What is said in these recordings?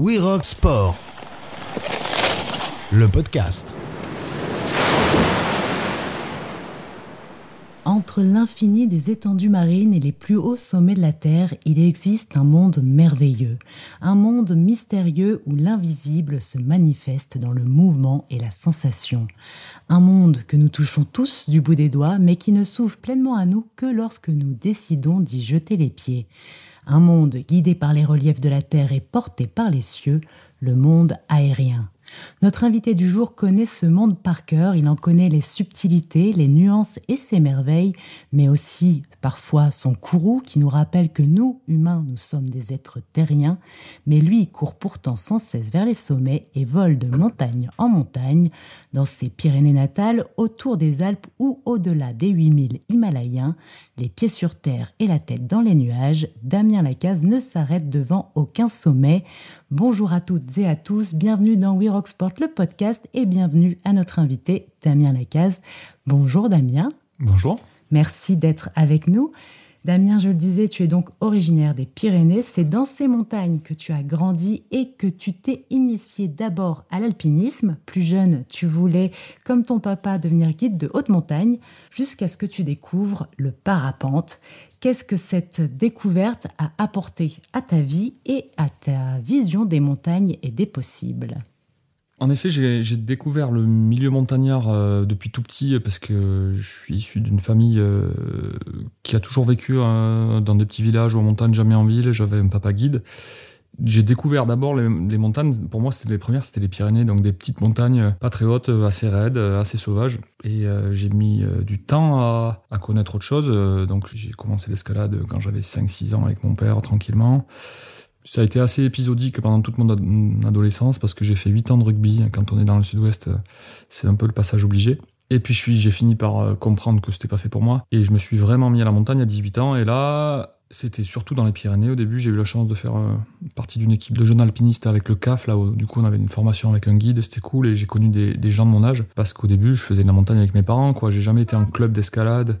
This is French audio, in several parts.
We Rock Sport, le podcast. Entre l'infini des étendues marines et les plus hauts sommets de la Terre, il existe un monde merveilleux, un monde mystérieux où l'invisible se manifeste dans le mouvement et la sensation. Un monde que nous touchons tous du bout des doigts, mais qui ne s'ouvre pleinement à nous que lorsque nous décidons d'y jeter les pieds. Un monde guidé par les reliefs de la Terre et porté par les cieux, le monde aérien. Notre invité du jour connaît ce monde par cœur, il en connaît les subtilités, les nuances et ses merveilles, mais aussi parfois son courroux qui nous rappelle que nous, humains, nous sommes des êtres terriens, mais lui court pourtant sans cesse vers les sommets et vole de montagne en montagne, dans ses Pyrénées natales, autour des Alpes ou au-delà des 8000 Himalayens, les pieds sur terre et la tête dans les nuages, Damien Lacaze ne s'arrête devant aucun sommet. Bonjour à toutes et à tous, bienvenue dans We Rock Sport, le podcast, et bienvenue à notre invité, Damien Lacaze. Bonjour Damien. Bonjour. Merci d'être avec nous. Damien, je le disais, tu es donc originaire des Pyrénées. C'est dans ces montagnes que tu as grandi et que tu t'es initié d'abord à l'alpinisme. Plus jeune, tu voulais, comme ton papa, devenir guide de haute montagne, jusqu'à ce que tu découvres le parapente. Qu'est-ce que cette découverte a apporté à ta vie et à ta vision des montagnes et des possibles? En effet, j'ai découvert le milieu montagnard euh, depuis tout petit parce que je suis issu d'une famille euh, qui a toujours vécu euh, dans des petits villages ou en montagne, jamais en ville. J'avais un papa guide. J'ai découvert d'abord les, montagnes. Pour moi, c'était les premières, c'était les Pyrénées, donc des petites montagnes pas très hautes, assez raides, assez sauvages. Et j'ai mis du temps à, à, connaître autre chose. donc j'ai commencé l'escalade quand j'avais 5-6 ans avec mon père, tranquillement. Ça a été assez épisodique pendant toute mon adolescence parce que j'ai fait 8 ans de rugby. Quand on est dans le sud-ouest, c'est un peu le passage obligé. Et puis j'ai fini par euh, comprendre que c'était pas fait pour moi. Et je me suis vraiment mis à la montagne à 18 ans. Et là, c'était surtout dans les Pyrénées. Au début, j'ai eu la chance de faire euh, partie d'une équipe de jeunes alpinistes avec le CAF. Là, où, du coup, on avait une formation avec un guide. C'était cool. Et j'ai connu des, des, gens de mon âge. Parce qu'au début, je faisais de la montagne avec mes parents. Quoi. J'ai jamais été en club d'escalade.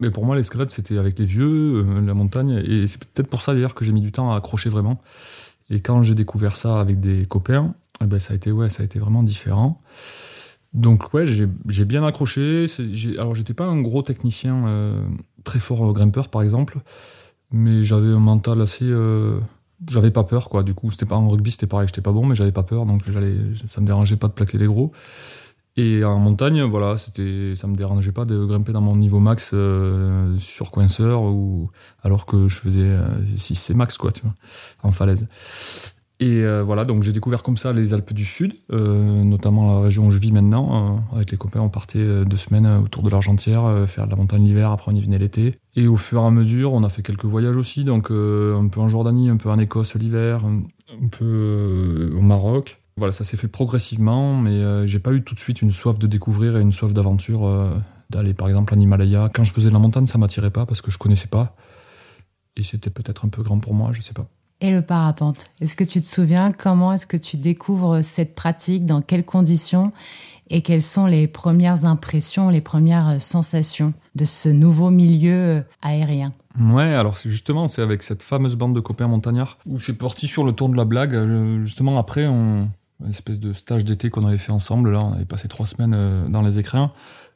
Mais pour moi, l'escalade, c'était avec les vieux, euh, la montagne. Et c'est peut-être pour ça d'ailleurs que j'ai mis du temps à accrocher vraiment. Et quand j'ai découvert ça avec des copains, eh ben, ça, a été, ouais, ça a été vraiment différent. Donc ouais, j'ai bien accroché. Alors j'étais pas un gros technicien euh, très fort grimpeur par exemple, mais j'avais un mental assez... Euh, j'avais pas peur quoi. Du coup, c'était pas en rugby, c'était pareil, j'étais pas bon, mais j'avais pas peur, donc j'allais, ça me dérangeait pas de plaquer les gros. Et en montagne, voilà, c'était, ça me dérangeait pas de grimper dans mon niveau max euh, sur coinceur ou alors que je faisais 6 euh, C max quoi, tu vois, en falaise. Et euh, voilà, donc j'ai découvert comme ça les Alpes du Sud, notamment la région où je vis maintenant. avec les copains, on partait deux semaines autour de l'Argentière, faire de la montagne l'hiver, après on y venait l'été. Et au fur et à mesure, on a fait quelques voyages aussi, donc un peu en Jordanie, un peu en Écosse l'hiver, un peu au Maroc. Voilà, ça s'est fait progressivement, mais euh, j'ai pas eu tout de suite une soif de découvrir et une soif d'aventure, euh, d'aller par exemple en Himalaya. Quand je faisais de la montagne, ça m'attirait pas parce que je connaissais pas. Et c'était peut-être un peu grand pour moi, je sais pas. Et le parapente, est-ce que tu te souviens comment est-ce que tu découvres cette pratique, dans quelles conditions et quelles sont les premières impressions, les premières sensations de ce nouveau milieu euh, aérien? Ouais, alors c'est justement c'est avec cette fameuse bande de copains montagnards où suis parti sur le tour de la blague. Justement après on, une espèce de stage d'été qu'on avait fait ensemble. Là, on avait passé trois semaines euh, dans les écrins.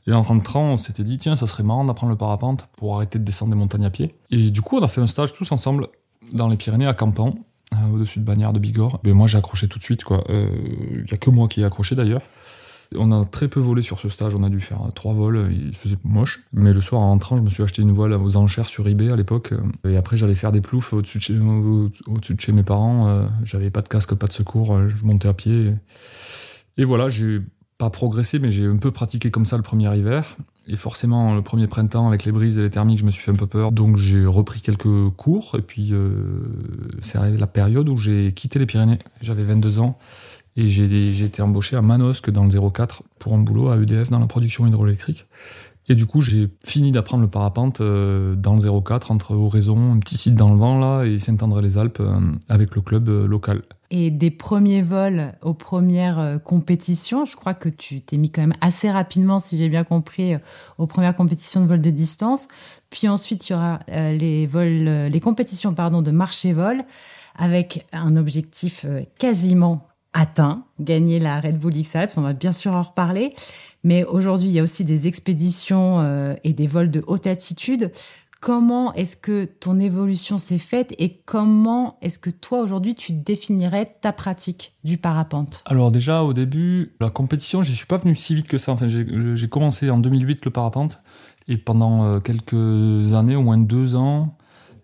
Et en rentrant, on s'était dit, tiens, ça serait marrant d'apprendre le parapente pour arrêter de descendre des montagnes à pied. Et du coup, on a fait un stage tous ensemble dans les Pyrénées, à Campan, euh, au-dessus de Bagnères de Bigorre. Mais moi, j'ai accroché tout de suite, quoi. Il euh, y a que moi qui ai accroché d'ailleurs. On a très peu volé sur ce stage, on a dû faire trois vols, il faisait moche. Mais le soir en rentrant, je me suis acheté une voile aux enchères sur eBay à l'époque. Et après, j'allais faire des ploufs au-dessus de, chez, mes parents. Euh, j'avais pas de casque, pas de secours, euh, je montais à pied. Et voilà, j'ai pas progressé, mais j'ai un peu pratiqué comme ça le premier hiver. Et forcément, le premier printemps, avec les brises et les thermiques, je me suis fait un peu peur. Donc j'ai repris quelques cours. Et puis, euh, c'est arrivé la période où j'ai quitté les Pyrénées. J'avais 22 ans. Et j'ai été embauché à Manosque dans le 04 pour un boulot à EDF dans la production hydroélectrique. Et du coup, j'ai fini d'apprendre le parapente euh, dans le 04 entre Oraison, un petit site dans le vent là, et Saint-André-les-Alpes euh, avec le club euh, local. Et des premiers vols aux premières compétitions, je crois que tu t'es mis quand même assez rapidement, si j'ai bien compris, aux premières compétitions de vol de distance. Puis ensuite, il y aura les vols, les compétitions pardon de marché vol avec un objectif quasiment atteint, gagner la Red Bull X-Alps. On va bien sûr en reparler. Mais aujourd'hui, il y a aussi des expéditions et des vols de haute altitude. Comment est-ce que ton évolution s'est faite et comment est-ce que toi aujourd'hui tu définirais ta pratique du parapente? Alors déjà au début, la compétition, je suis pas venu si vite que ça. Enfin, j'ai commencé en 2008 le parapente et pendant euh, quelques années, au moins deux ans,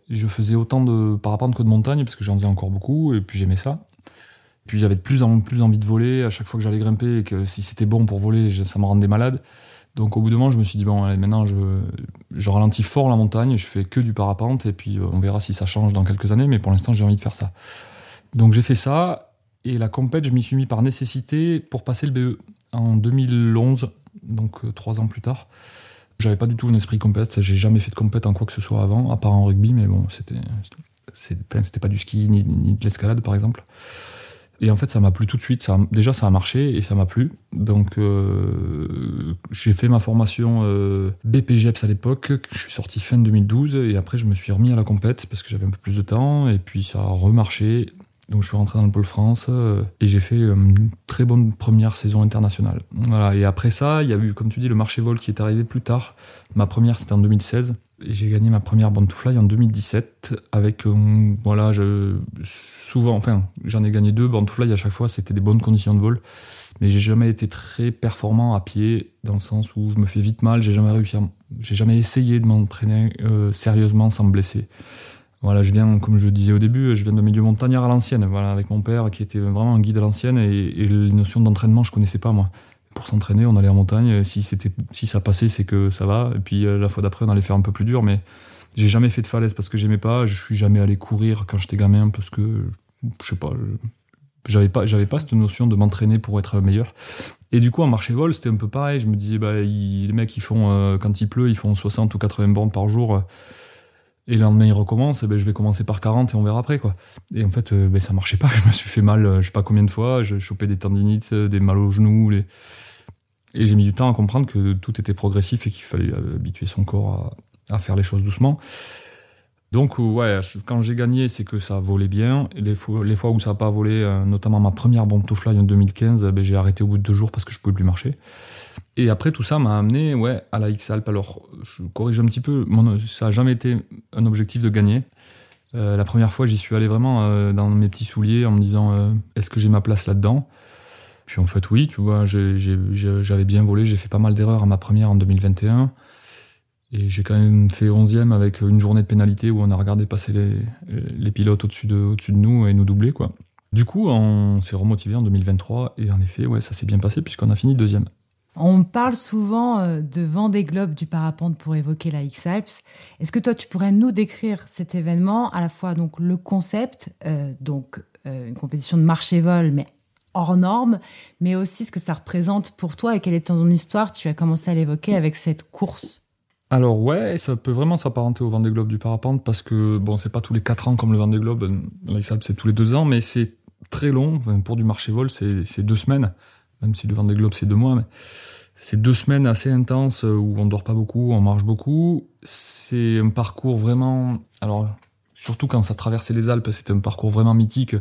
je faisais autant de parapente que de montagne parce que j'en faisais encore beaucoup et puis j'aimais ça. J'avais de plus en plus envie de voler à chaque fois que j'allais grimper et que si c'était bon pour voler, ça me rendait malade. Donc au bout de moment, je me suis dit, bon, allez, maintenant, je, ralentis fort la montagne, je fais que du parapente, et puis euh, on verra si ça change dans quelques années, mais pour l'instant, j'ai envie de faire ça. Donc j'ai fait ça, et la compète, je m'y suis mis par nécessité pour passer le BE en 2011, donc euh, trois ans plus tard. J'avais pas du tout un esprit compète, j'ai jamais fait de compète en quoi que ce soit avant, à part en rugby, mais bon, c'était pas du ski ni de l'escalade par exemple. Et en fait, ça m'a plu tout de suite. Déjà, ça a marché et ça m'a plu. Donc, euh, j'ai fait ma formation euh, BPGEPS à l'époque. Je suis sorti fin 2012 et après, je me suis remis à la compète parce que j'avais un peu plus de temps et puis ça a remarché. Donc, je suis rentré dans le pôle France euh, et j'ai fait une très bonne première saison internationale. Voilà. Et après ça, il y a eu, comme tu dis, le marché vol qui est arrivé plus tard. Ma première, c'était en 2016 j'ai gagné ma première Band to Fly en 2017 avec euh, voilà souvent enfin j'en ai gagné deux Band to Fly à chaque fois c'était des bonnes conditions de vol. Mais j'ai jamais été très performant à pied dans le sens où je me fais vite mal j'ai jamais réussi j'ai jamais essayé de m'entraîner euh, sérieusement sans me blesser. Voilà je viens comme je disais au début je viens de milieu montagnard à l'ancienne voilà avec mon père qui était vraiment un guide à l'ancienne et, et les notions d'entraînement je connaissais pas moi pour s'entraîner, on allait en montagne. Si, c'était, si ça passait, c'est que ça va. Et puis euh, la fois d'après, on allait faire un peu plus dur. Mais j'ai jamais fait de falaise parce que j'aimais pas. Je suis jamais allé courir quand j'étais gamin parce que, je sais pas, j'avais pas, j'avais pas cette notion de m'entraîner pour être meilleur. Et du coup, en marché vol, c'était un peu pareil. Je me disais, bah, les mecs, ils font, euh, quand il pleut, ils font 60 ou 80 bornes par jour. Et le lendemain, il recommence, et ben, je vais commencer par 40 et on verra après, quoi. Et en fait, euh, ben, ça marchait pas. Je me suis fait mal, euh, je sais pas combien de fois. Je chopais des tendinites, euh, des mal aux genoux. Et j'ai mis du temps à comprendre que tout était progressif et qu'il fallait habituer son corps à, faire les choses doucement. Donc, ouais, quand j'ai gagné, c'est que ça volait bien. Et les, fois, les fois où ça n'a pas volé, notamment ma première bombe to fly en 2015, ben, j'ai arrêté au bout de deux jours parce que je pouvais plus marcher. Et après, tout ça m'a amené ouais, à la X-Alp. Alors, je corrige un petit peu, ça n'a jamais été un objectif de gagner. Euh, la première fois, j'y suis allé vraiment euh, dans mes petits souliers en me disant euh, est-ce que j'ai ma place là-dedans? Puis en fait, oui, tu vois, j'avais bien volé, j'ai fait pas mal d'erreurs à ma première en 2021. Et j'ai quand même fait 11e avec une journée de pénalité où on a regardé passer les, pilotes au-dessus de, de nous et nous doubler. Quoi. Du coup, on s'est remotivé en 2023 et en effet, ouais, ça s'est bien passé puisqu'on a fini deuxième. On parle souvent euh, de Vendée Globe du parapente pour évoquer la X-Alps. Est-ce que toi, tu pourrais nous décrire cet événement, à la fois donc le concept, euh, donc euh, une compétition de marché-vol, mais hors norme, mais aussi ce que ça représente pour toi et quelle est ton histoire? Tu as commencé à l'évoquer avec cette course. Alors ouais, ça peut vraiment s'apparenter au Vendée Globe du parapente parce que bon, c'est pas tous les 4 ans comme le Vendée Globe, la X-Alps c'est tous les 2 ans, mais c'est très long. Pour du marché-vol, c'est deux semaines même si le Vendée Globe c'est deux mois, c'est deux semaines assez intenses où on dort pas beaucoup, on marche beaucoup. C'est un parcours vraiment, alors surtout quand ça traversait les Alpes, c'était un parcours vraiment mythique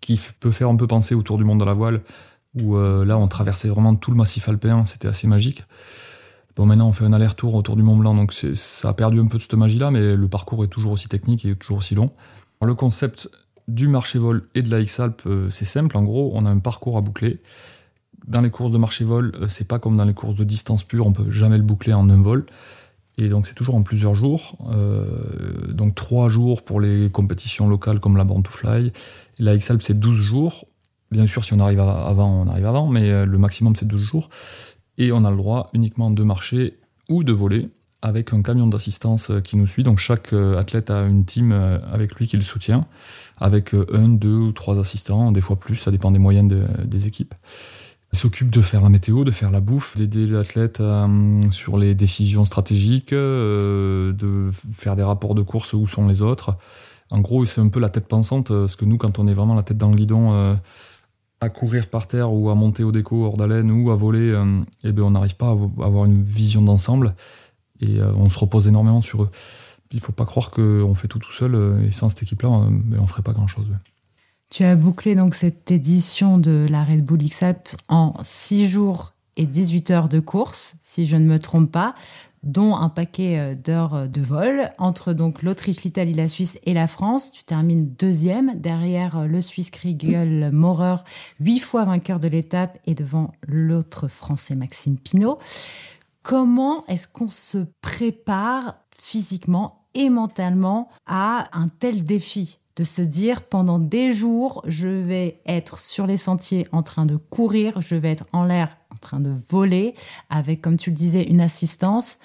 qui peut faire un peu penser autour du monde à la voile, où euh, là on traversait vraiment tout le massif alpin, c'était assez magique. Bon, maintenant on fait un aller-retour autour du Mont Blanc, donc ça a perdu un peu de cette magie-là, mais le parcours est toujours aussi technique et toujours aussi long. le concept du marché vol et de la X-Alpes, euh, c'est simple. En gros, on a un parcours à boucler dans les courses de marché-vol, euh, c'est pas comme dans les courses de distance pure, on peut jamais le boucler en un vol. Et donc c'est toujours en plusieurs jours. Euh, donc trois jours pour les compétitions locales comme la Born to Fly. la X-Alp c'est 12 jours. Bien sûr, si on arrive avant, on arrive avant, mais euh, le maximum c'est 12 jours. Et on a le droit uniquement de marcher ou de voler avec un camion d'assistance qui nous suit. Donc chaque athlète a une team avec lui qui le soutient, avec un, deux ou trois assistants, des fois plus, ça dépend des moyens des équipes s'occupe de faire la météo, de faire la bouffe, d'aider l'athlète euh, sur les décisions stratégiques, euh, de faire des rapports de course où sont les autres. En gros, c'est un peu la tête pensante, euh, parce que nous, quand on est vraiment la tête dans le guidon, à courir par terre ou à monter au déco hors d'haleine ou à voler, eh ben, on n'arrive pas à avoir une vision d'ensemble et on se repose énormément sur eux. il faut pas croire qu'on fait tout tout seul et sans cette équipe-là, on, ben, on ferait pas grand-chose. Tu as bouclé donc cette édition de la Red Bull XAP en 6 jours et 18 heures de course, si je ne me trompe pas, dont un paquet euh, d'heures de vol entre donc l'Autriche, l'Italie, la Suisse et la France. Tu termines deuxième derrière euh, le Suisse Kriegel Maurer, huit fois vainqueur de l'étape et devant l'autre Français Maxime Pinault. Comment est-ce qu'on se prépare physiquement et mentalement à un tel défi? De se dire pendant des jours, je vais être sur les sentiers en train de courir, je vais être en l'air en train de voler, avec, comme tu le disais, une assistance.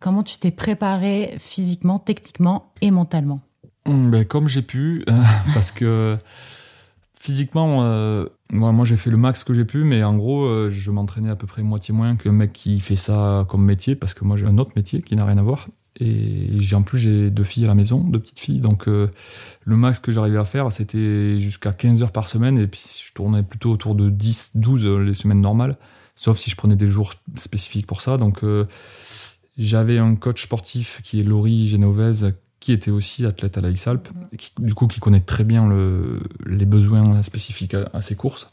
Comment tu t'es préparé physiquement, techniquement et mentalement? Hum, ben, Comme j'ai pu, parce que physiquement, euh, moi, j'ai fait le max que j'ai pu, mais en gros, euh, je m'entraînais à peu près moitié moins qu'un mec qui fait ça comme métier, parce que moi j'ai un autre métier qui n'a rien à voir. Et en plus, j'ai deux filles à la maison, deux petites filles. Donc, euh, le max que j'arrivais à faire, c'était jusqu'à 15 heures par semaine. Et puis, je tournais plutôt autour de 10, 12 les semaines normales. Sauf si je prenais des jours spécifiques pour ça. Donc, euh, j'avais un coach sportif qui est Laurie Genovese, qui était aussi athlète à la X-Alpes, du coup, qui connaît très bien le, les besoins spécifiques à, ces courses,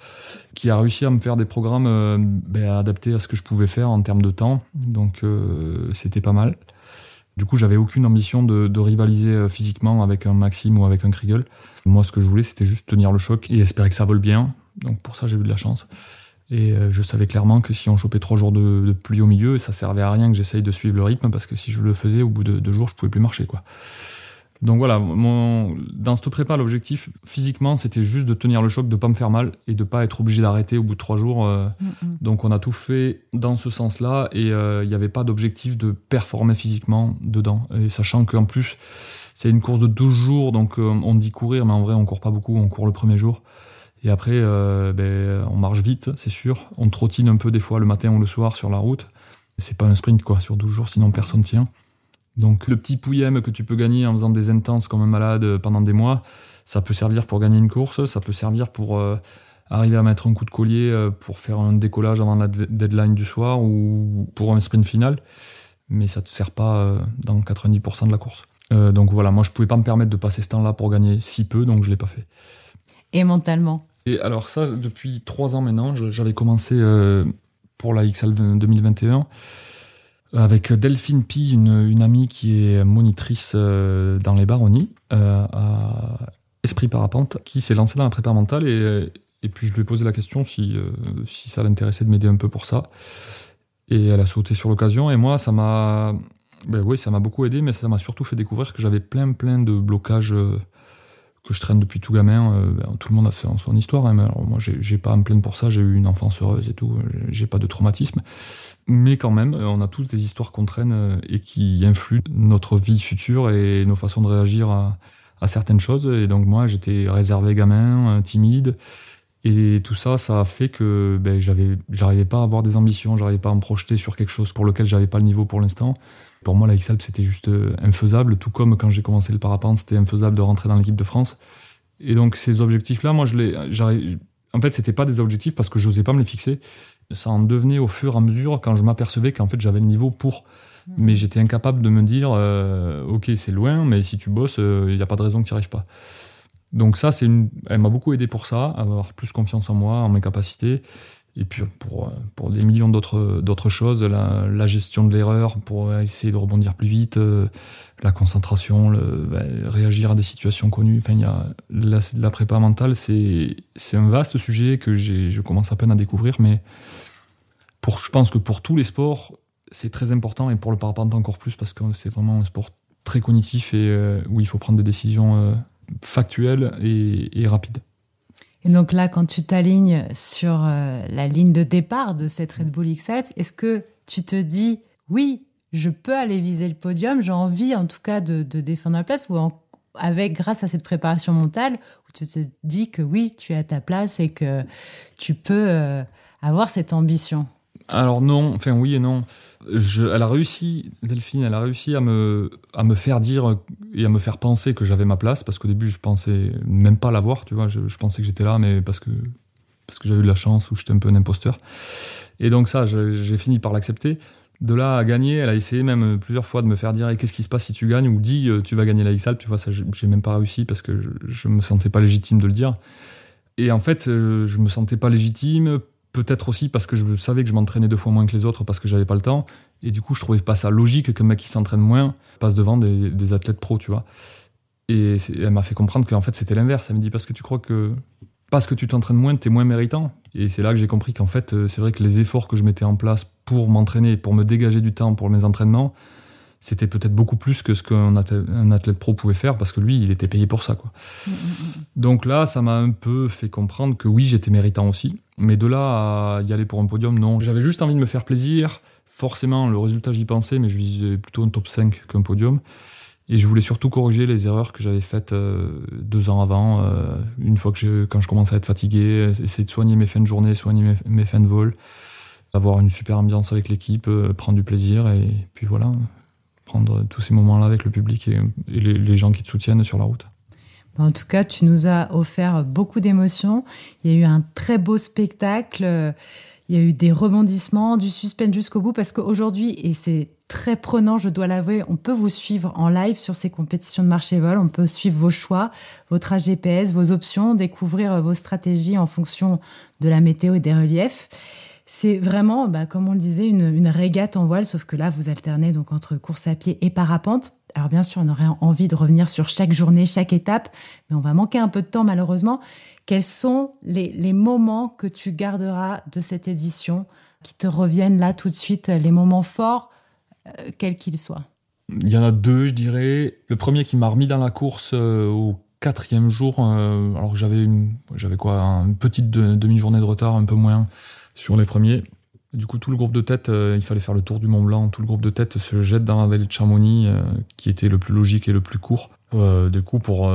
qui a réussi à me faire des programmes euh, ben, adaptés à ce que je pouvais faire en termes de temps. Donc, c'était pas mal. Du coup, j'avais aucune ambition de, rivaliser euh, physiquement avec un Maxime ou avec un Kriegel. Moi, ce que je voulais, c'était juste tenir le choc et espérer que ça vole bien. Donc pour ça, j'ai eu de la chance. Et euh, je savais clairement que si on chopait trois jours de, pluie au milieu, ça servait à rien que j'essaye de suivre le rythme parce que si je le faisais, au bout de deux jours, je pouvais plus marcher, quoi. Donc voilà, mon, dans cette prépa, l'objectif physiquement, c'était juste de tenir le choc, de pas me faire mal et de pas être obligé d'arrêter au bout de trois jours. Euh. Mm, mm. Donc on a tout fait dans ce sens-là et euh, il n'y avait pas d'objectif de performer physiquement dedans. Et sachant qu'en plus, c'est une course de 12 jours, donc euh, on dit courir, mais en vrai, on court pas beaucoup, on court le premier jour. Et après, ben, on marche vite, c'est sûr. On trottine un peu des fois le matin ou le soir sur la route. C'est pas un sprint quoi, sur 12 jours, sinon personne tient. Donc le petit pouillem que tu peux gagner en faisant des intenses comme un malade pendant des mois, ça peut servir pour gagner une course, ça peut servir pour euh, arriver à mettre un coup de collier euh, pour faire un décollage avant la deadline du soir ou pour un sprint final, mais ça ne te sert pas euh, dans 90% de la course. donc voilà, moi je pouvais pas me permettre de passer ce temps-là pour gagner si peu, donc je l'ai pas fait. Et mentalement Et alors ça, depuis trois ans maintenant, j'avais commencé pour la XL 2021 avec Delphine Pi, une, amie qui est monitrice euh, dans les baronnies euh, à Esprit Parapente, qui s'est lancée dans la prépa mentale et, et puis je lui ai posé la question si, euh, si ça l'intéressait de m'aider un peu pour ça. Et elle a sauté sur l'occasion et moi ça m'a ben oui, ça m'a beaucoup aidé, mais ça m'a surtout fait découvrir que j'avais plein plein de blocages que je traîne depuis tout gamin. Euh, ben, tout le monde a son, son histoire. Hein, mais alors, moi, j'ai pas à me plaindre pour ça. J'ai eu une enfance heureuse et tout. J'ai pas de traumatisme. Mais quand même, on a tous des histoires qu'on traîne euh, et qui influent notre vie future et nos façons de réagir à, certaines choses. Et donc, moi, j'étais réservé gamin, euh, timide. Et tout ça, ça a fait que ben, j'avais, j'arrivais pas à avoir des ambitions, j'arrivais pas à me projeter sur quelque chose pour lequel j'avais pas le niveau pour l'instant. Pour moi, la x c'était juste euh, infaisable, tout comme quand j'ai commencé le parapente, c'était infaisable de rentrer dans l'équipe de France. Et donc, ces objectifs-là, moi, je les. En fait, c'était pas des objectifs parce que je n'osais pas me les fixer. Ça en devenait au fur et à mesure quand je m'apercevais qu'en fait, j'avais le niveau pour. Mmh. Mais j'étais incapable de me dire, euh, ok, c'est loin, mais si tu bosses, il euh, n'y a pas de raison que tu n'y arrives pas. Donc ça, c'est une... elle m'a beaucoup aidé pour ça, avoir plus confiance en moi, en mes capacités. Et puis pour, pour des millions d'autres, choses, la, gestion de l'erreur pour essayer de rebondir plus vite, euh, la concentration, le, ben, réagir à des situations connues. Enfin, y a la, la prépa mentale, c'est, un vaste sujet que je commence à peine à découvrir, mais pour, je pense que pour tous les sports, c'est très important et pour le parapente encore plus parce que c'est vraiment un sport très cognitif et euh, où il faut prendre des décisions euh, factuelles et rapides. Et donc là, quand tu t'alignes sur euh, la ligne de départ de cette Red Bull x est-ce que tu te dis, oui, je peux aller viser le podium, j'ai envie en tout cas de, défendre la place, ou avec, grâce à cette préparation mentale, où tu te dis que oui, tu es à ta place et que tu peux euh, avoir cette ambition? Alors non, enfin oui et non. elle a réussi, Delphine, elle a réussi à me, à me faire dire et à me faire penser que j'avais ma place, parce qu'au début je pensais même pas l'avoir, tu vois, je, pensais que j'étais là, mais parce que, parce que j'avais eu de la chance ou j'étais un peu un imposteur. Et donc ça, j'ai fini par l'accepter. De là à gagner, elle a essayé même plusieurs fois de me faire dire qu'est-ce qui se passe si tu gagnes ou dis tu vas gagner la x Tu vois, ça, j'ai même pas réussi parce que je, je me sentais pas légitime de le dire. Et en fait, je me sentais pas légitime Peut-être aussi parce que je savais que je m'entraînais deux fois moins que les autres parce que j'avais pas le temps. Et du coup, je trouvais pas ça logique qu'un mec qui s'entraîne moins passe devant des, athlètes pros, tu vois. Et elle m'a fait comprendre qu'en fait, c'était l'inverse. Elle me dit parce que tu crois que parce que tu t'entraînes moins, tu es moins méritant. Et c'est là que j'ai compris qu'en fait, euh, c'est vrai que les efforts que je mettais en place pour m'entraîner, pour me dégager du temps pour mes entraînements, c'était peut-être beaucoup plus que ce qu'un athlète, pro pouvait faire parce que lui, il était payé pour ça. Quoi. Mm, mm, mm. Donc là, ça m'a un peu fait comprendre que oui, j'étais méritant aussi. Mais de là à y aller pour un podium, non. J'avais juste envie de me faire plaisir. Forcément, le résultat, j'y pensais, mais je visais plutôt un top 5 qu'un podium. Et je voulais surtout corriger les erreurs que j'avais faites euh, deux ans avant, euh, une fois que je, quand je commençais à être fatigué, essayer de soigner mes fins de journée, soigner mes, fins de vol, avoir une super ambiance avec l'équipe, euh, prendre du plaisir, et puis voilà, prendre tous ces moments-là avec le public et, les, gens qui te soutiennent sur la route. En tout cas, tu nous as offert beaucoup d'émotions. Il y a eu un très beau spectacle. Il y a eu des rebondissements, du suspense jusqu'au bout, parce qu'aujourd'hui, et c'est très prenant, je dois l'avouer, on peut vous suivre en live sur ces compétitions de marché vol. On peut suivre vos choix, votre AGPS, vos options, découvrir vos stratégies en fonction de la météo et des reliefs. C'est vraiment, bah, comme on le disait, une, régate en voile, sauf que là, vous alternez donc entre course à pied et parapente. Alors bien sûr, on aurait envie de revenir sur chaque journée, chaque étape, mais on va manquer un peu de temps malheureusement. Quels sont les, moments que tu garderas de cette édition qui te reviennent là tout de suite, les moments forts, euh, quels qu'ils soient? Il y en a deux, je dirais. Le premier qui m'a remis dans la course euh, au quatrième jour, euh, alors que j'avais j'avais quoi, une petite demi-journée de retard, un peu moins sur les premiers. Du coup, tout le groupe de tête, euh, il fallait faire le tour du Mont Blanc. Tout le groupe de tête se jette dans la vallée de Chamonix, euh, qui était le plus logique et le plus court. Euh, du coup, pour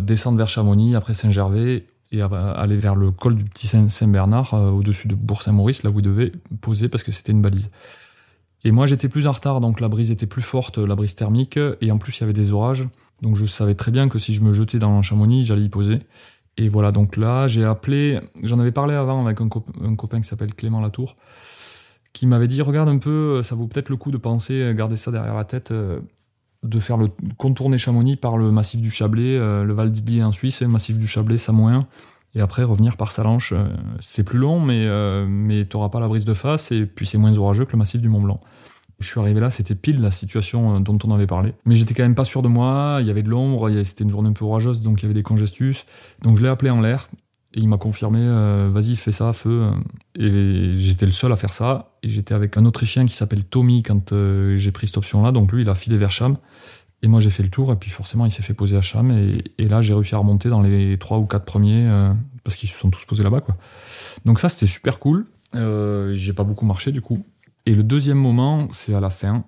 descendre vers Chamonix, après Saint-Gervais, et aller vers le col du Petit Saint-Bernard, au-dessus de Bourg-Saint-Maurice, là où il devait poser parce que c'était une balise. Et moi, j'étais plus en retard, donc la brise était plus forte, la brise thermique, et en plus, il y avait des orages. Donc je savais très bien que si je me jetais dans Chamonix, j'allais y poser. Et voilà, donc là, j'ai appelé, j'en avais parlé avant avec un, copain qui s'appelle Clément Latour, qui m'avait dit regarde un peu, ça vaut peut-être le coup de penser, garder ça derrière la tête, euh, de faire le contourner Chamonix par le massif du Chablais, euh, le Val d'Idlier en Suisse, le massif du Chablais, Samoin, et après revenir par Salanches. Euh, c'est plus long, mais, mais tu n'auras pas la brise de face, et puis c'est moins orageux que le massif du Mont Blanc. Je suis arrivé là, c'était pile la situation euh, dont on avait parlé. Mais j'étais quand même pas sûr de moi, il y avait de l'ombre, c'était une journée un peu orageuse, donc il y avait des congestus. Donc je l'ai appelé en l'air, et il m'a confirmé, euh, vas-y, fais ça, feu. Et j'étais le seul à faire ça. Et j'étais avec un Autrichien qui s'appelle Tommy quand euh, j'ai pris cette option-là. Donc lui, il a filé vers Cham. Et moi, j'ai fait le tour. Et puis forcément, il s'est fait poser à Cham. Et, là, j'ai réussi à remonter dans les trois ou quatre premiers parce qu'ils se sont tous posés là-bas. Quoi. Donc ça, c'était super cool. j'ai pas beaucoup marché du coup. Et le deuxième moment, c'est à la fin,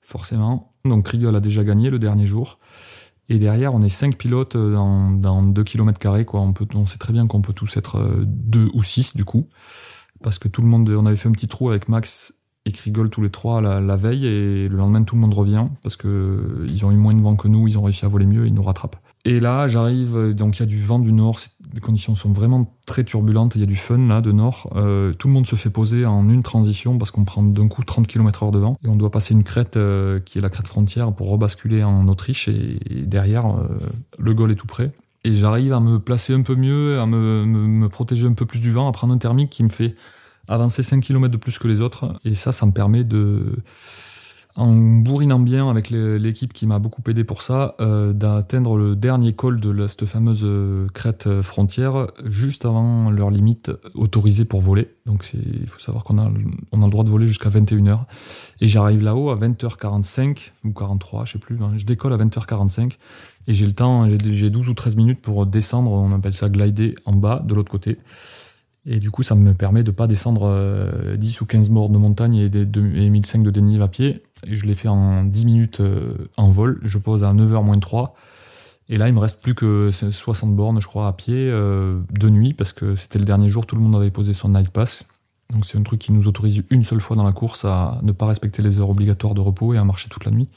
forcément. Donc Kriegel a déjà gagné le dernier jour. Et derrière, on est cinq pilotes dans, dans 2 km. Quoi. On, peut, on sait très bien qu'on peut tous être 2 euh, ou 6 du coup. Parce que tout le monde, on avait fait un petit trou avec Max et Kriegel tous les trois la, veille. Et le lendemain, tout le monde revient. Parce que ils ont eu moins de vent que nous, ils ont réussi à voler mieux, ils nous rattrapent. Et là, j'arrive, donc il y a du vent du nord, les conditions sont vraiment très turbulentes, il y a du fun là de nord. Euh, tout le monde se fait poser en une transition parce qu'on prend d'un coup 30 km/h de vent et on doit passer une crête euh, qui est la crête frontière pour rebasculer en Autriche et, derrière, euh, le Gaulle est tout près. Et j'arrive à me placer un peu mieux, à me, me, protéger un peu plus du vent, à prendre un thermique qui me fait avancer 5 km de plus que les autres. Et ça, ça me permet de en bourrinant bien avec l'équipe qui m'a beaucoup aidé pour ça, euh, d'atteindre le dernier col de cette fameuse euh, crête euh, frontière juste avant leur limite autorisée pour voler. Donc il faut savoir qu'on a, on a le droit de voler jusqu'à 21h. Et j'arrive là-haut à 20h45 ou 43, je sais plus. Hein. je décolle à 20h45 et j'ai le temps, j'ai 12 ou 13 minutes pour descendre, on appelle ça glider en bas de l'autre côté. Et du coup, ça me permet de pas descendre 10 ou 15 morts de montagne et 1005 de dénivelé à pied je l'ai fait en 10 minutes euh, en vol. Je pose à 9h moins 3. Et là, il me reste plus que 60 bornes, je crois, à pied euh, de nuit, parce que c'était le dernier jour, tout le monde avait posé son night pass. Donc c'est un truc qui nous autorise une seule fois dans la course à ne pas respecter les heures obligatoires de repos et à marcher toute la nuit.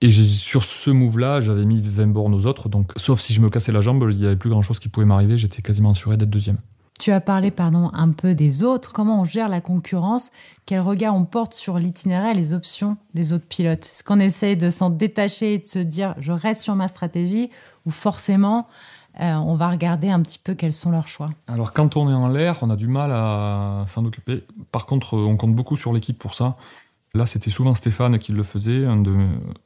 Et sur ce move-là, j'avais mis 20 bornes aux autres, donc sauf si je me cassais la jambe, il n'y avait plus grand-chose qui pouvait m'arriver, j'étais quasiment assuré d'être deuxième. Tu as parlé, pardon, un peu des autres. Comment on gère la concurrence? Quel regard on porte sur l'itinéraire et les options des autres pilotes? Est-ce qu'on essaye de s'en détacher et de se dire je reste sur ma stratégie? Ou forcément euh, on va regarder un petit peu quels sont leurs choix? Alors quand on est en l'air, on a du mal à s'en occuper. Par contre, on compte beaucoup sur l'équipe pour ça. Là, c'était souvent Stéphane qui le faisait, un de,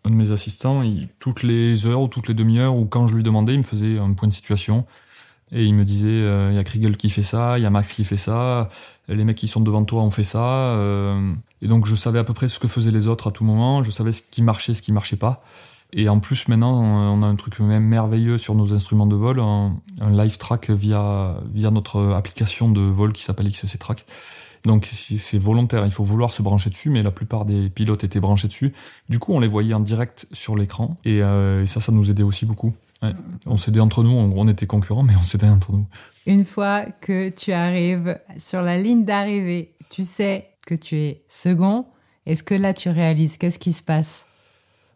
mes assistants. toutes les heures ou toutes les demi-heures, ou quand je lui demandais, il me faisait un point de situation. Et il me disait, euh, il y a Kriegel qui fait ça, il y a Max qui fait ça, les mecs qui sont devant toi ont fait ça. Euh. et donc je savais à peu près ce que faisaient les autres à tout moment, je savais ce qui marchait, ce qui marchait pas. Et en plus, maintenant, on a un truc même merveilleux sur nos instruments de vol, un, live track via, via notre application de vol qui s'appelle XC Track. Donc c'est volontaire, il faut vouloir se brancher dessus, mais la plupart des pilotes étaient branchés dessus. Du coup, on les voyait en direct sur l'écran, et, euh, ça, ça nous aidait aussi beaucoup. On s'aidait entre nous, on était concurrents, mais on s'aidait entre nous. Une fois que tu arrives sur la ligne d'arrivée, tu sais que tu es second. Est-ce que là, tu réalises Qu'est-ce qui se passe?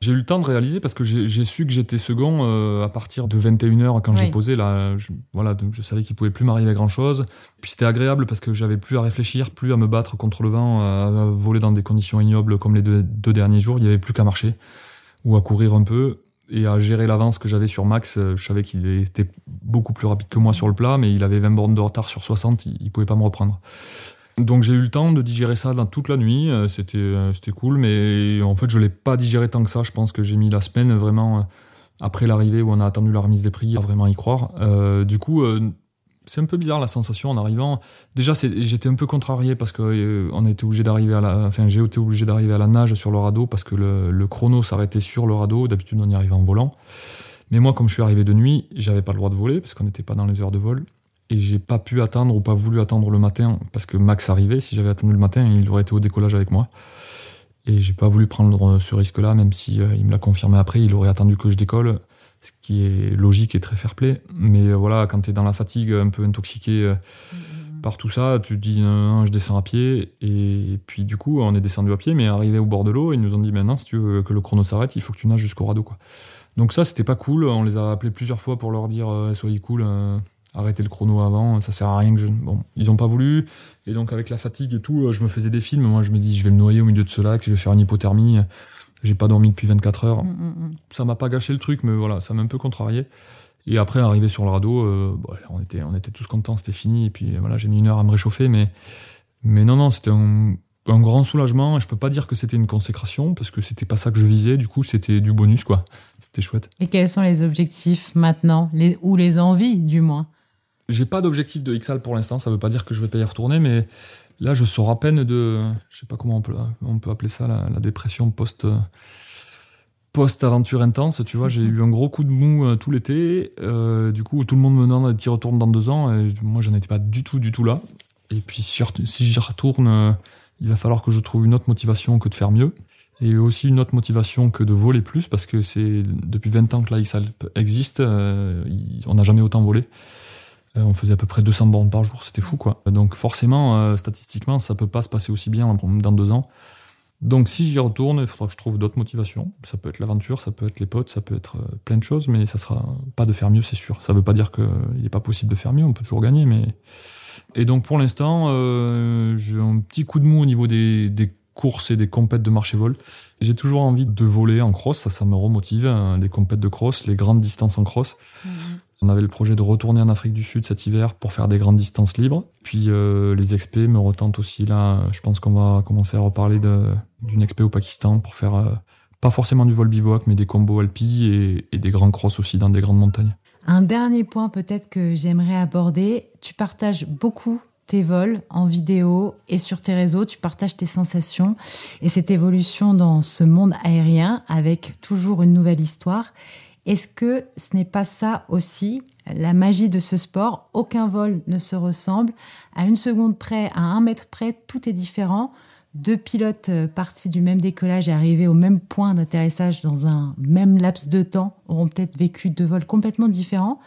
J'ai eu le temps de réaliser parce que j'ai su que j'étais second euh, à partir de 21h quand j'ai posé. Là, je, voilà, je savais qu'il pouvait plus m'arriver grand chose. Puis c'était agréable parce que j'avais plus à réfléchir, plus à me battre contre le vent, à, voler dans des conditions ignobles comme les deux, derniers jours. Il n'y avait plus qu'à marcher ou à courir un peu et à gérer l'avance que j'avais sur Max. Je savais qu'il était beaucoup plus rapide que moi sur le plat, mais il avait 20 bornes de retard sur 60, il, il pouvait pas me reprendre. Donc j'ai eu le temps de digérer ça dans toute la nuit, euh, c'était euh, c'était cool, mais en fait je l'ai pas digéré tant que ça. Je pense que j'ai mis la semaine vraiment euh, après l'arrivée où on a attendu la remise des prix à vraiment y croire. du coup, c'est un peu bizarre la sensation en arrivant. Déjà j'étais un peu contrarié parce que on était obligé d'arriver à la, enfin j'ai été obligé d'arriver à la nage sur le radeau parce que le, le chrono s'arrêtait sur le radeau. D'habitude on y arrivait en volant. Mais moi, comme je suis arrivé de nuit, j'avais pas le droit de voler parce qu'on n'était pas dans les heures de vol et j'ai pas pu attendre ou pas voulu attendre le matin parce que Max arrivait. Si j'avais attendu le matin, il aurait été au décollage avec moi. Et j'ai pas voulu prendre ce risque-là, même si euh, il me l'a confirmé après, il aurait attendu que je décolle, ce qui est logique et très fair-play. Mais euh, voilà, quand tu es dans la fatigue, un peu intoxiqué euh, mm-hmm. par tout ça, tu te dis non, je descends à pied. Et puis du coup, on est descendu à pied, mais arrivé au bord de l'eau, ils nous ont dit maintenant, si tu veux que le chrono s'arrête, il faut que tu nages jusqu'au radeau. Quoi. Donc ça, c'était pas cool. On les a appelés plusieurs fois pour leur dire soyez cool arrêter le chrono avant, ça sert à rien que je. Bon, ils ont pas voulu. Et donc, avec la fatigue et tout, je me faisais des films. Moi, je me dis, je vais me noyer au milieu de ce lac, je vais faire une hypothermie. J'ai pas dormi depuis 24 heures. Mm, mm, mm. Ça m'a pas gâché le truc, mais voilà, ça m'a un peu contrarié. Et après, arrivé sur le radeau, euh, on, était, on était tous contents, c'était fini. Et puis voilà, j'ai mis une heure à me réchauffer. Mais, mais non, non, c'était un, grand soulagement. Et je peux pas dire que c'était une consécration, parce que c'était pas ça que je visais. Du coup, c'était du bonus, quoi. C'était chouette. Et quels sont les objectifs maintenant les, Ou les envies, du moins? J'ai pas d'objectif de XAL pour l'instant, ça veut pas dire que je vais pas y retourner, mais là je sors à peine de. Je sais pas comment on peut, on peut appeler ça, la, dépression post. Post-aventure intense, tu vois, j'ai eu un gros coup de mou euh, tout l'été. Euh, du coup, tout le monde me demande d'y retourner dans deux ans. Et moi, j'en étais pas du tout, du tout là. Et puis, si j'y retourne, euh, il va falloir que je trouve une autre motivation que de faire mieux. Et aussi une autre motivation que de voler plus, parce que c'est depuis 20 ans que la existe, on n'a jamais autant volé. Euh, on faisait à peu près 200 bornes par jour, c'était fou quoi. Donc forcément, euh, statistiquement, ça peut pas se passer aussi bien dans deux ans. Donc si j'y retourne, il faudra que je trouve d'autres motivations. Ça peut être l'aventure, ça peut être les potes, ça peut être euh, plein de choses, mais ça sera pas de faire mieux, c'est sûr. Ça veut pas dire qu'il n'est pas possible de faire mieux, on peut toujours gagner, mais... Et donc pour l'instant, j'ai un petit coup de mou au niveau des, courses et des compètes de marché-vol. J'ai toujours envie de voler en cross, ça, ça me remotive, hein, les compètes de cross, les grandes distances en cross. Mhm. On avait le projet de retourner en Afrique du Sud cet hiver pour faire des grandes distances libres. Puis euh, les expés me retentent aussi là. Je pense qu'on va commencer à reparler d'une expé au Pakistan pour faire euh, pas forcément du vol bivouac, mais des combos alpi et, des grands crosses aussi dans des grandes montagnes. Un dernier point peut-être que j'aimerais aborder. Tu partages beaucoup tes vols en vidéo et sur tes réseaux, tu partages tes sensations et cette évolution dans ce monde aérien avec toujours une nouvelle histoire. Est-ce que ce n'est pas ça aussi, la magie de ce sport? Aucun vol ne se ressemble. À une seconde près, à un mètre près, tout est différent. Deux pilotes euh, partis du même décollage et arrivés au même point d'atterrissage dans un même laps de temps auront peut-être vécu deux vols complètement différents.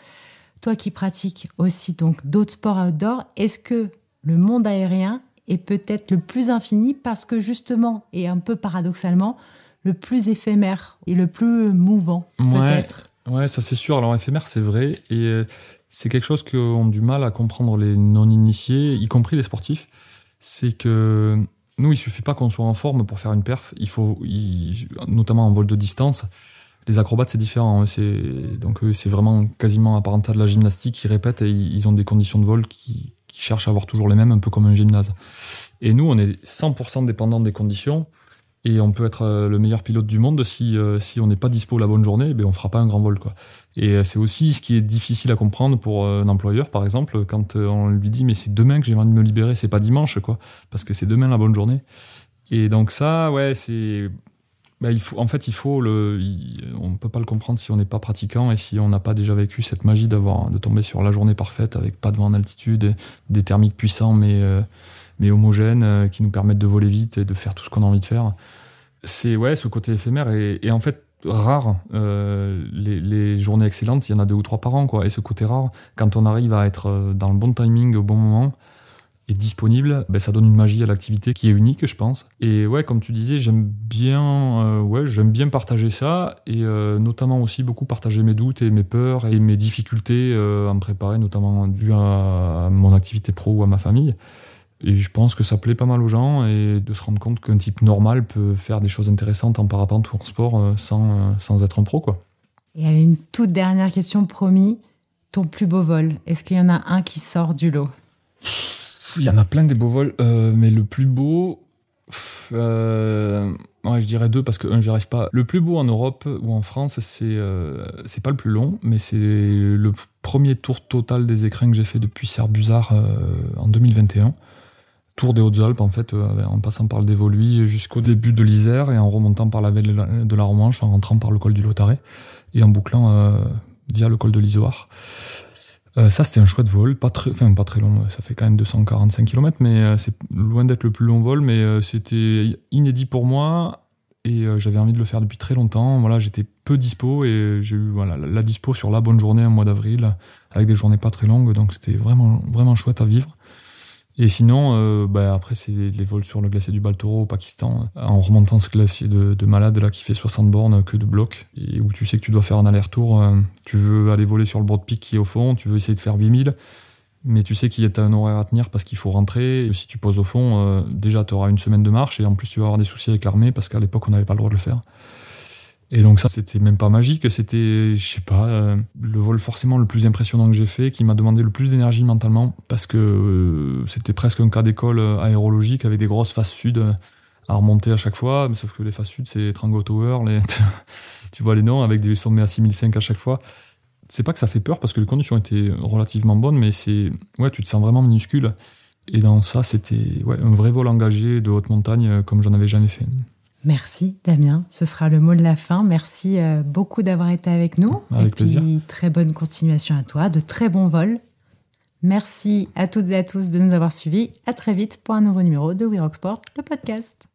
Toi qui pratiques aussi donc d'autres sports outdoor, est-ce que le monde aérien est peut-être le plus infini? Parce que justement et un peu paradoxalement, le plus éphémère et le plus mouvant, peut-être. Ouais, ça c'est sûr. Alors éphémère, c'est vrai. Et euh, c'est quelque chose qu'ont du mal à comprendre les non-initiés, y compris les sportifs. C'est que nous, il suffit pas qu'on soit en forme pour faire une perf. Il faut, notamment en vol de distance, les acrobates, c'est différent. Hein. Donc, c'est vraiment quasiment apparenté de la gymnastique. Ils répètent et ils ont des conditions de vol qui, qui cherchent à avoir toujours les mêmes, un peu comme un gymnase. Et nous, on est 100% dépendant des conditions. Et on peut être euh, le meilleur pilote du monde si, euh, si on n'est pas dispo la bonne journée, ben on fera pas un grand vol. Quoi. Et euh, c'est aussi ce qui est difficile à comprendre pour un employeur, par exemple, quand on lui dit mais c'est demain que j'ai envie de me libérer, c'est pas dimanche, quoi, parce que c'est demain la bonne journée. Et donc ça, ouais, c'est bah, il faut, en fait, il faut le, on ne peut pas le comprendre si on n'est pas pratiquant et si on n'a pas déjà vécu cette magie d'avoir, de tomber sur la journée parfaite avec pas de vent en altitude, des thermiques puissants mais, mais homogènes euh, qui nous permettent de voler vite et de faire tout ce qu'on a envie de faire. C'est ouais, ce côté éphémère et, en fait rare. Euh, les, journées excellentes, il y en a deux ou trois par an, quoi. Et ce côté rare, quand on arrive à être dans le bon timing au bon moment, est disponible, ben, ça donne une magie à l'activité qui est unique, je pense. Et ouais, comme tu disais, j'aime bien, euh, ouais, j'aime bien partager ça et euh, notamment aussi beaucoup partager mes doutes et mes peurs et mes difficultés euh, à me préparer, notamment dû à, mon activité pro ou à ma famille. Et je pense que ça plaît pas mal aux gens et de se rendre compte qu'un type normal peut faire des choses intéressantes en parapente ou en sport sans, sans être un pro, quoi. Et une toute dernière question, promis. Ton plus beau vol, est-ce qu'il y en a un qui sort du lot? Il y en a plein des beaux vols, euh, mais le plus beau, euh, je dirais deux parce que un, j'y arrive pas. Le plus beau en Europe ou en France, c'est euh, c'est pas le plus long, mais c'est le premier tour total des écrins que j'ai fait depuis Serbuzard en 2021. Tour des Hautes-Alpes, en fait, en passant par le Dévoluy jusqu'au début de l'Isère et en remontant par la vallée de la Romanche, en rentrant par le col du Lotaré et en bouclant via le col de l'Isoire. Euh, ça, c'était un chouette vol, pas très, enfin pas très long, ça fait quand même 245 km, mais euh, c'est loin d'être le plus long vol, mais euh, c'était inédit pour moi et j'avais envie de le faire depuis très longtemps. Voilà, j'étais peu dispo et j'ai eu voilà, la, dispo sur la bonne journée, un mois d'avril, avec des journées pas très longues, donc c'était vraiment, vraiment chouette à vivre. Et sinon, euh, bah, après, c'est les vols sur le glacier du Baltoro au Pakistan, euh, en remontant ce glacier de, de, malade là qui fait 60 bornes que de blocs, et où tu sais que tu dois faire un aller-retour. Euh, tu veux aller voler sur le bord de pic qui est au fond, tu veux essayer de faire 8000, mais tu sais qu'il y a un horaire à tenir parce qu'il faut rentrer. Et si tu poses au fond, déjà, tu auras une semaine de marche, et en plus, tu vas avoir des soucis avec l'armée parce qu'à l'époque, on n'avait pas le droit de le faire. Et donc ça, c'était même pas magique, c'était, je sais pas, euh, le vol forcément le plus impressionnant que j'ai fait, qui m'a demandé le plus d'énergie mentalement, parce que euh, c'était presque un cas d'école euh, aérologique avec des grosses faces sud à remonter à chaque fois, sauf que les faces sud, c'est Trango Tower, tu vois les noms, avec des sommets à 6005 à chaque fois. C'est pas que ça fait peur, parce que les conditions étaient relativement bonnes, mais c'est, ouais, tu te sens vraiment minuscule. Et dans ça, c'était ouais, un vrai vol engagé de haute montagne, comme j'en avais jamais fait. Merci Damien, ce sera le mot de la fin. Merci euh, beaucoup d'avoir été avec nous. Avec et plaisir. très bonne continuation à toi, de très bons vols. Merci à toutes et à tous de nous avoir suivis. À très vite pour un nouveau numéro de We Rock Sport, le podcast.